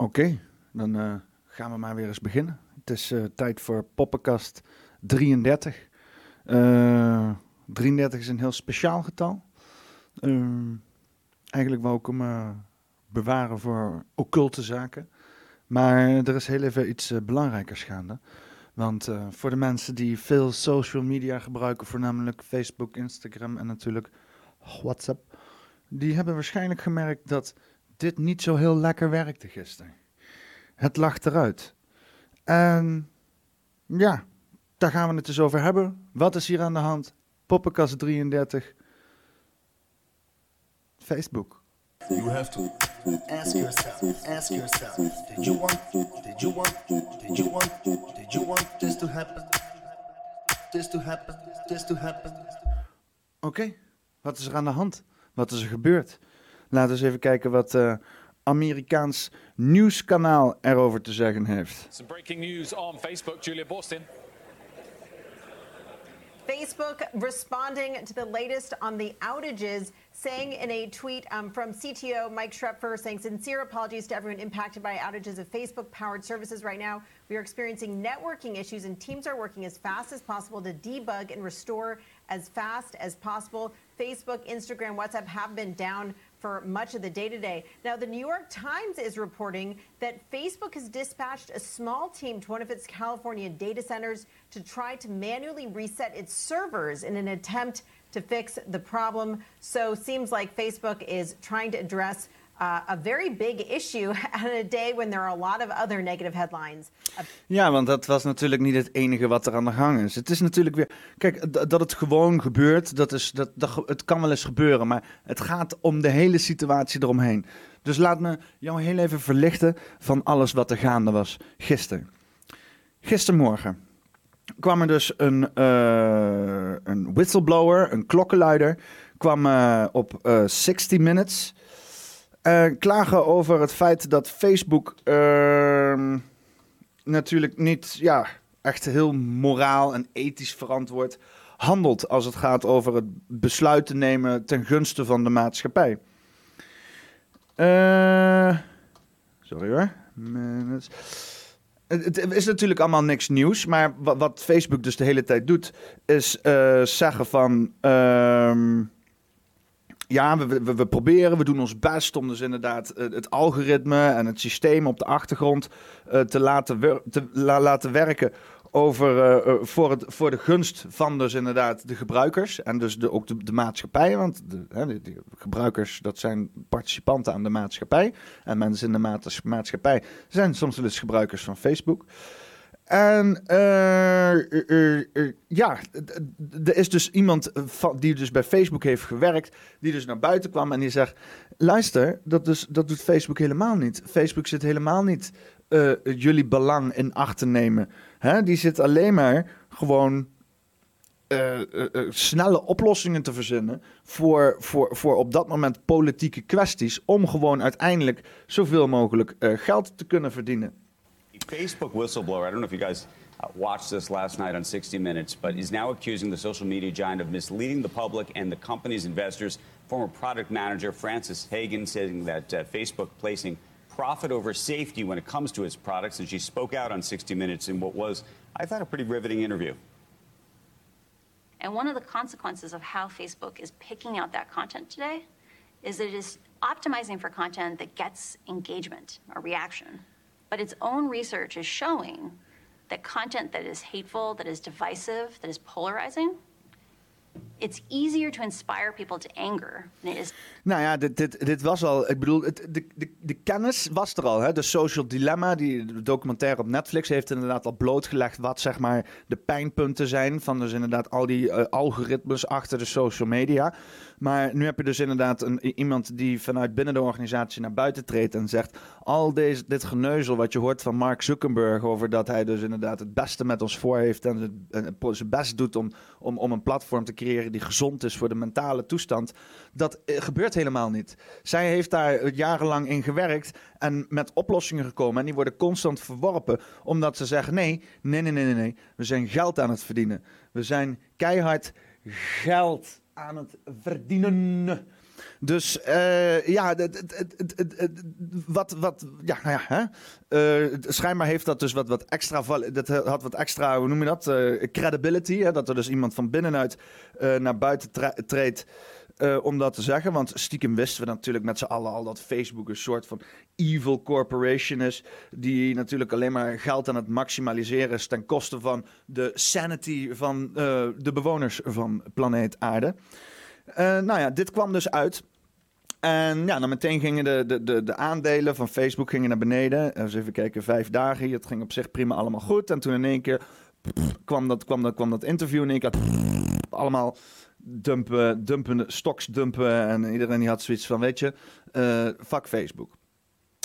Oké, dan uh, gaan we maar weer eens beginnen. Het is uh, tijd voor Poppenkast 33. Uh, 33 is een heel speciaal getal. eigenlijk wou ik hem bewaren voor occulte zaken. Maar er is heel even iets belangrijkers gaande. Want voor de mensen die veel social media gebruiken, voornamelijk Facebook, Instagram en natuurlijk WhatsApp, die hebben waarschijnlijk gemerkt dat dit niet zo heel lekker werkte gisteren. Het lag eruit. En ja, daar gaan we het dus over hebben. Wat is hier aan de hand? Poppenkast 33. Facebook. You have to ask yourself, ask yourself, did you want, did you want, did you want, did you want this to happen? This to happen, this to happen. Oké, wat is er aan de hand? Wat is er gebeurd? Laten we eens even kijken wat uh, Amerikaans nieuwskanaal erover te zeggen heeft. Some breaking news on Facebook, Julia Boston. Facebook responding to the latest on the outages, saying in a tweet um, from CTO Mike Schrepfer, saying sincere apologies to everyone impacted by outages of Facebook powered services right now. We are experiencing networking issues, and teams are working as fast as possible to debug and restore as fast as possible. Facebook, Instagram, WhatsApp have been down for much of the day today. Now, the New York Times is reporting that Facebook has dispatched a small team to one of its California data centers to try to manually reset its servers in an attempt to fix the problem. So, seems like Facebook is trying to address uh, a very big issue at a day when there are a lot of other negative headlines. Ja, want dat was natuurlijk niet het enige wat er aan de gang is. Het is natuurlijk weer. Kijk, dat het gewoon gebeurt, dat is, dat, dat, het kan wel eens gebeuren. Maar het gaat om de hele situatie eromheen. Dus laat me jou heel even verlichten van alles wat er gaande was gisteren. Gistermorgen kwam er dus een, uh, een whistleblower, een klokkenluider, kwam uh, op uh, 60 Minutes. Uh, klagen over het feit dat Facebook uh, natuurlijk niet ja, echt heel moraal en ethisch verantwoord handelt als het gaat over het besluiten nemen ten gunste van de maatschappij. Uh, sorry hoor. Het, is natuurlijk allemaal niks nieuws, maar wat, Facebook dus de hele tijd doet, is uh, zeggen van. Uh, ja, we, we, proberen, we doen ons best om dus inderdaad het, het algoritme en het systeem op de achtergrond uh, te, laten, te la laten werken over, uh, voor, het, voor de gunst van dus inderdaad de gebruikers en dus de, ook de, maatschappij. Want de, de, gebruikers, dat zijn participanten aan de maatschappij. En mensen in de maatschappij zijn soms wel eens gebruikers van Facebook. En uh, ja, er is dus iemand die dus bij Facebook heeft gewerkt, die dus naar buiten kwam en die zegt: luister, dat, dus, dat doet Facebook helemaal niet. Facebook zit helemaal niet jullie belang in acht te nemen. Hè? Die zit alleen maar gewoon snelle oplossingen te verzinnen voor, voor, voor op dat moment politieke kwesties, om gewoon uiteindelijk zoveel mogelijk geld te kunnen verdienen. Facebook whistleblower, I don't know if you guys uh, watched this last night on 60 Minutes, but is now accusing the social media giant of misleading the public and the company's investors. Former product manager Frances Hagen saying that uh, Facebook placing profit over safety when it comes to its products, and she spoke out on 60 Minutes in what was, I thought, a pretty riveting interview. And one of the consequences of how Facebook is picking out that content today is that it is optimizing for content that gets engagement or reaction. But its own research is showing that content that is hateful, that is divisive, that is polarizing, it's easier to inspire people to anger it is. Nou ja, dit, dit, dit was al. Ik bedoel, het, de, de, de kennis was er al. Hè? De Social Dilemma, die documentaire op Netflix, heeft inderdaad al blootgelegd wat zeg maar de pijnpunten zijn van dus inderdaad al die uh, algoritmes achter de social media. Maar nu heb je dus inderdaad een, iemand die vanuit binnen de organisatie naar buiten treedt en zegt: al deze, dit geneuzel wat je hoort van Mark Zuckerberg over dat hij dus inderdaad het beste met ons voor heeft en zijn best doet om, om, om een platform te creëren die gezond is voor de mentale toestand, dat eh, gebeurt helemaal niet. Zij heeft daar jarenlang in gewerkt en met oplossingen gekomen en die worden constant verworpen omdat ze zeggen: nee, nee, nee, nee, nee, we zijn geld aan het verdienen. We zijn keihard geld aan het verdienen. Dus eh, ja, wat, wat, ja, nou ja, hè? Eh, schijnbaar heeft dat dus wat, wat extra, dat had wat extra, hoe noem je dat, Eh, credibility, hè? dat er dus iemand van binnenuit naar buiten treedt eh, om dat te zeggen. Want stiekem wisten we natuurlijk met z'n allen al dat Facebook een soort van evil corporation is, die natuurlijk alleen maar geld aan het maximaliseren is ten koste van de sanity van eh, de bewoners van planeet Aarde. Eh, nou ja, dit kwam dus uit. En ja, dan meteen gingen de, de, de, de aandelen van Facebook gingen naar beneden. Even kijken, vijf dagen. Het ging op zich prima allemaal goed. En toen in één keer kwam dat, kwam dat, kwam dat interview in één keer allemaal dumpen, dumpen, stocks dumpen. En iedereen die had zoiets van, weet je, eh fuck Facebook.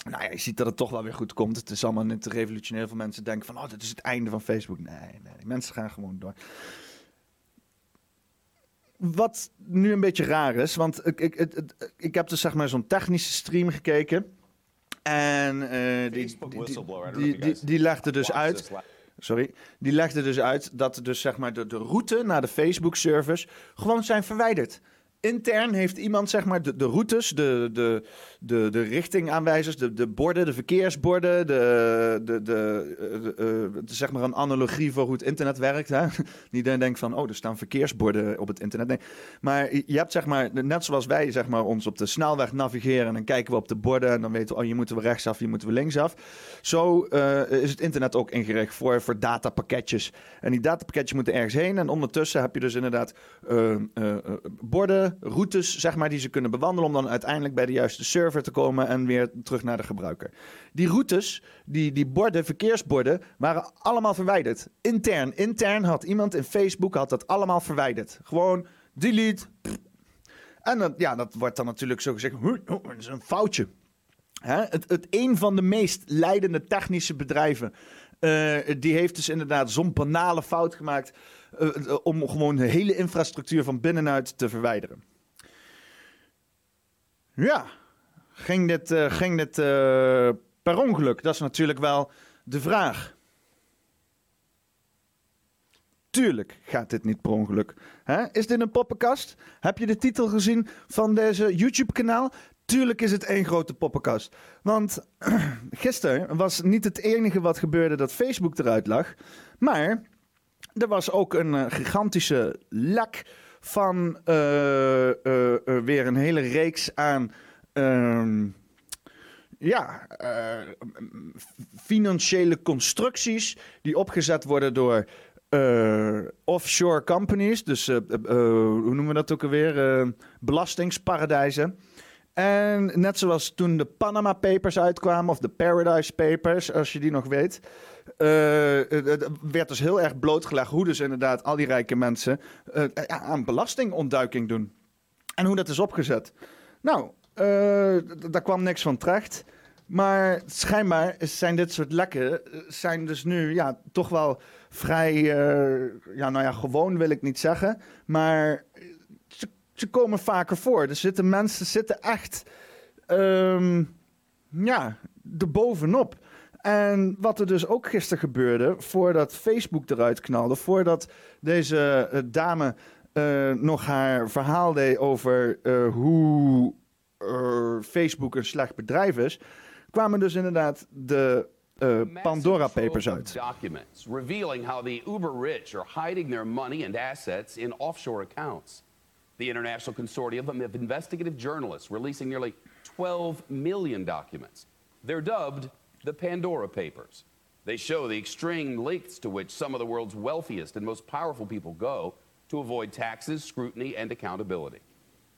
Nou ja, je ziet dat het toch wel weer goed komt. Het is allemaal niet te revolutionair voor mensen denken van... oh, dit is het einde van Facebook. Nee, nee, mensen gaan gewoon door. Wat nu een beetje raar is, want ik, ik, ik heb dus zeg maar zo'n technische stream gekeken. En eh, die, die, die, legde dus uit... Sorry. Die legde dus uit dat dus zeg maar de, de route naar de Facebook-servers gewoon zijn verwijderd. Intern heeft iemand zeg maar de, routes, de, de, de, de richtingaanwijzers, de, de borden, de verkeersborden, de, de, de, eh, eh, is zeg maar een analogie voor hoe het internet werkt. Hè? Dan denkt van, oh, er staan verkeersborden op het internet. Nee. Maar je hebt zeg maar, net zoals wij zeg maar ons op de snelweg navigeren en dan kijken we op de borden en dan weten we, oh, hier moeten we rechtsaf, hier moeten we linksaf. Zo eh, is het internet ook ingericht voor, voor datapakketjes. En die datapakketjes moeten ergens heen. En ondertussen heb je dus inderdaad eh, eh, routes, zeg maar, die ze kunnen bewandelen. Om dan uiteindelijk bij de juiste server te komen en weer terug naar de gebruiker. Die routes, die, die borden, verkeersborden, waren allemaal verwijderd. Intern. Intern had iemand in Facebook had dat allemaal verwijderd. Gewoon delete. En dan, ja, dat wordt dan natuurlijk zo gezegd. "Huh, oh, dat is een foutje. Hè? Het, het een van de meest leidende technische bedrijven. eh, die heeft dus inderdaad zo'n banale fout gemaakt. Eh, eh, om gewoon de hele infrastructuur van binnenuit te verwijderen. Ja, ging dit, eh, ging dit per ongeluk? Dat is natuurlijk wel de vraag. Tuurlijk gaat dit niet per ongeluk. Hè? Is dit een poppenkast? Heb je de titel gezien van deze YouTube-kanaal? Tuurlijk is het één grote poppenkast. Want gisteren was niet het enige wat gebeurde dat Facebook eruit lag. Maar er was ook een eh, gigantische lek van eh, eh, weer een hele reeks aan. ehm, ja, financiële constructies die opgezet worden door offshore companies. Dus hoe noemen we dat ook alweer? Belastingsparadijzen. En net zoals toen de Panama Papers uitkwamen, of de Paradise Papers, als je die nog weet. Eh, het- het werd dus heel erg blootgelegd hoe dus inderdaad al die rijke mensen eh, aan belastingontduiking doen. En hoe dat is opgezet. Nou, eh, daar kwam niks van terecht. Maar schijnbaar zijn dit soort lekken eh, zijn dus nu ja, toch wel vrij, eh, ja, nou ja, gewoon wil ik niet zeggen. Maar ze, ze komen vaker voor. Er zitten mensen zitten echt, ehm, ja, erbovenop. En wat er dus ook gisteren gebeurde, voordat Facebook eruit knalde, voordat deze eh, dame eh, nog haar verhaal deed over eh, hoe Facebook een slecht bedrijf is, kwamen dus inderdaad de Pandora Papers uit. Documents revealing how the uber rich are hiding their money and assets in offshore accounts. The International Consortium of Investigative Journalists releasing nearly 12 million documents. They're dubbed the Pandora Papers. They show the extreme lengths to which some of the world's wealthiest and most powerful people go to avoid taxes, scrutiny, and accountability.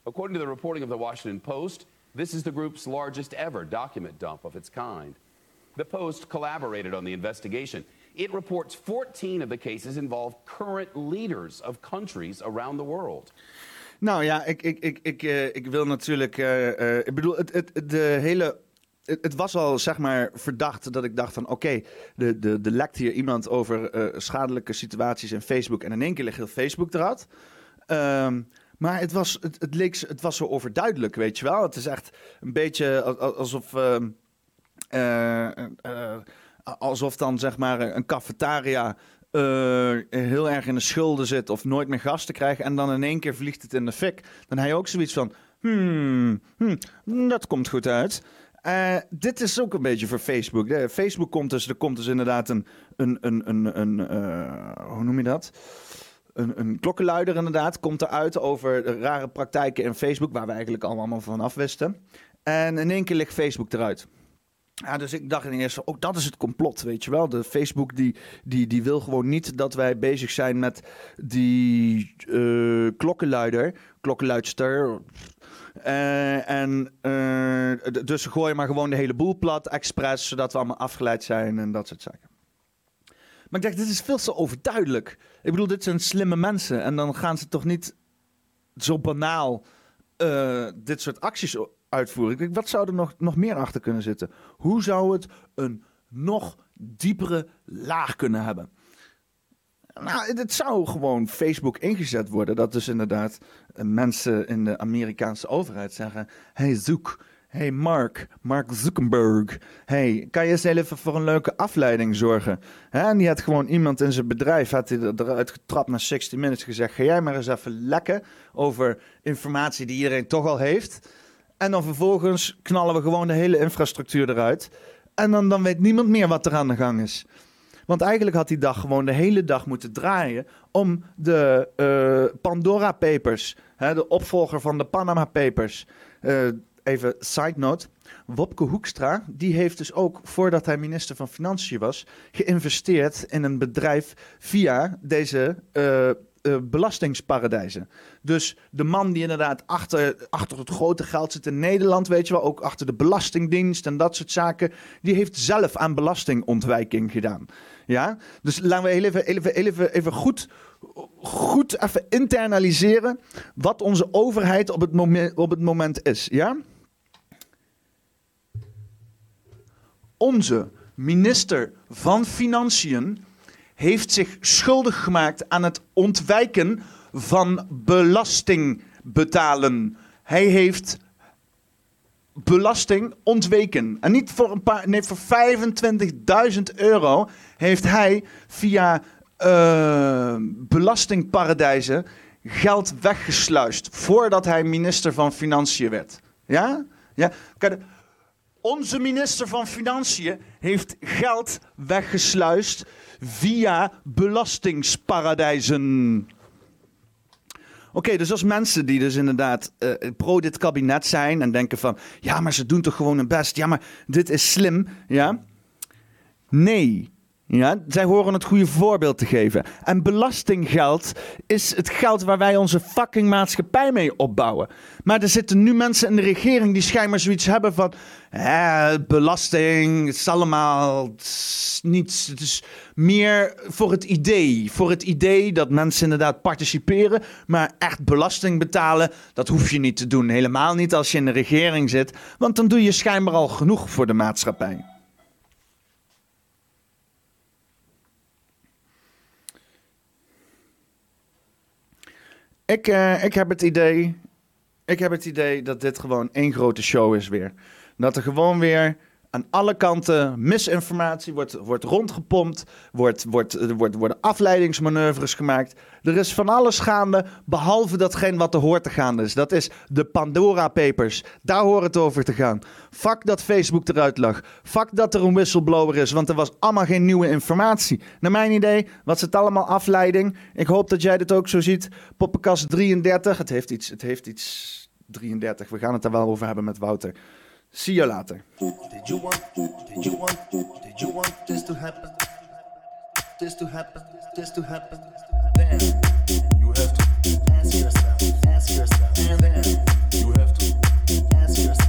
According to the reporting of the Washington Post, this is the group's largest ever document dump of its kind. The Post collaborated on the investigation. It reports 14 of the cases involve current leaders of countries around the world. Nou ja, ik, ik, ik, ik, eh, ik wil natuurlijk. eh, eh, ik bedoel, het, het- de hele. Het, het was al zeg maar verdacht dat ik dacht van oké, de, de, de lekt hier iemand over eh, schadelijke situaties in Facebook en in één keer ligt heel Facebook eruit. Ehm, maar het was, het, het, leek, het was zo overduidelijk, weet je wel. Het is echt een beetje al- al- alsof. ehm, eh, eh, alsof dan zeg maar een cafetaria heel erg in de schulden zit of nooit meer gasten krijgt en dan in één keer vliegt het in de fik. Dan heb je ook zoiets van, Hmm, hmm, dat komt goed uit. Eh, dit is ook een beetje voor Facebook. De Facebook komt dus, er komt dus inderdaad een, een, een, een, een eh, hoe noem je dat? Een, een klokkenluider inderdaad, komt eruit over rare praktijken in Facebook, waar we eigenlijk allemaal van afwisten. En in één keer ligt Facebook eruit. Ja, dus ik dacht in eerste, oh, dat is het complot, weet je wel. De Facebook die, die, die wil gewoon niet dat wij bezig zijn met die uh, klokkenluider, klokkenluidster. Uh, en uh, dus ze gooien maar gewoon de hele boel plat, expres, zodat we allemaal afgeleid zijn en dat soort zaken. Maar ik dacht, dit is veel te overduidelijk. Ik bedoel, dit zijn slimme mensen en dan gaan ze toch niet zo banaal dit soort acties uitvoeren. Wat zou er nog, nog meer achter kunnen zitten? Hoe zou het een nog diepere laag kunnen hebben? Nou, het zou gewoon Facebook ingezet worden. Dat dus inderdaad mensen in de Amerikaanse overheid zeggen: Hey, zoek. Hey Mark, Mark Zuckerberg. Hey, kan je eens even voor een leuke afleiding zorgen? En die had gewoon iemand in zijn bedrijf had hij eruit getrapt naar 60 Minutes gezegd: Ga jij maar eens even lekken over informatie die iedereen toch al heeft. En dan vervolgens knallen we gewoon de hele infrastructuur eruit. En dan, dan weet niemand meer wat er aan de gang is. Want eigenlijk had die dag gewoon de hele dag moeten draaien om de uh, Pandora Papers, hè, de opvolger van de Panama Papers. Uh, even side note. Wopke Hoekstra, die heeft dus ook, voordat hij minister van Financiën was, geïnvesteerd in een bedrijf via deze uh, uh, belastingsparadijzen. Dus de man die inderdaad achter, achter het grote geld zit in Nederland, weet je wel, ook achter de Belastingdienst en dat soort zaken, die heeft zelf aan belastingontwijking gedaan. Ja, dus laten we even, even, even, even goed, goed even internaliseren wat onze overheid op het moment, op het moment is. Ja? Onze minister van Financiën heeft zich schuldig gemaakt aan het ontwijken van belasting betalen. Hij heeft belasting ontweken. En niet voor een paar, nee, voor 25.000 euro heeft hij via uh, belastingparadijzen geld weggesluist voordat hij minister van Financiën werd. Ja? Ja? Kijk, onze minister van Financiën heeft geld weggesluist via belastingsparadijzen. Oké, dus als mensen die dus inderdaad uh, pro dit kabinet zijn en denken van, ja, maar ze doen toch gewoon hun best, ja, maar dit is slim, ja? Nee, ja, zij horen het goede voorbeeld te geven. En belastinggeld is het geld waar wij onze fucking maatschappij mee opbouwen. Maar er zitten nu mensen in de regering die schijnbaar zoiets hebben van... belasting, het is allemaal niets. Het is meer voor het idee. Voor het idee dat mensen inderdaad participeren. Maar echt belasting betalen, dat hoef je niet te doen. Helemaal niet als je in de regering zit. Want dan doe je schijnbaar al genoeg voor de maatschappij. Ik, uh, ik, heb het idee, ik heb het idee dat dit gewoon één grote show is weer. Dat er gewoon weer aan alle kanten misinformatie wordt, wordt rondgepompt, wordt, wordt, wordt, worden afleidingsmanoeuvres gemaakt. Er is van alles gaande, behalve datgene wat er hoort te gaan is. Dat is de Pandora Papers. Daar hoort het over te gaan. Fuck dat Facebook eruit lag. Fuck dat er een whistleblower is, want er was allemaal geen nieuwe informatie. Naar mijn idee was het allemaal afleiding. Ik hoop dat jij dit ook zo ziet. Poppenkast 33, het heeft iets, het heeft iets 33. We gaan het er wel over hebben met Wouter. See you later. Did you want, did you want, did you want this to happen? This to happen, this to happen. Then you have to ask yourself, ask yourself. And then you have to ask yourself.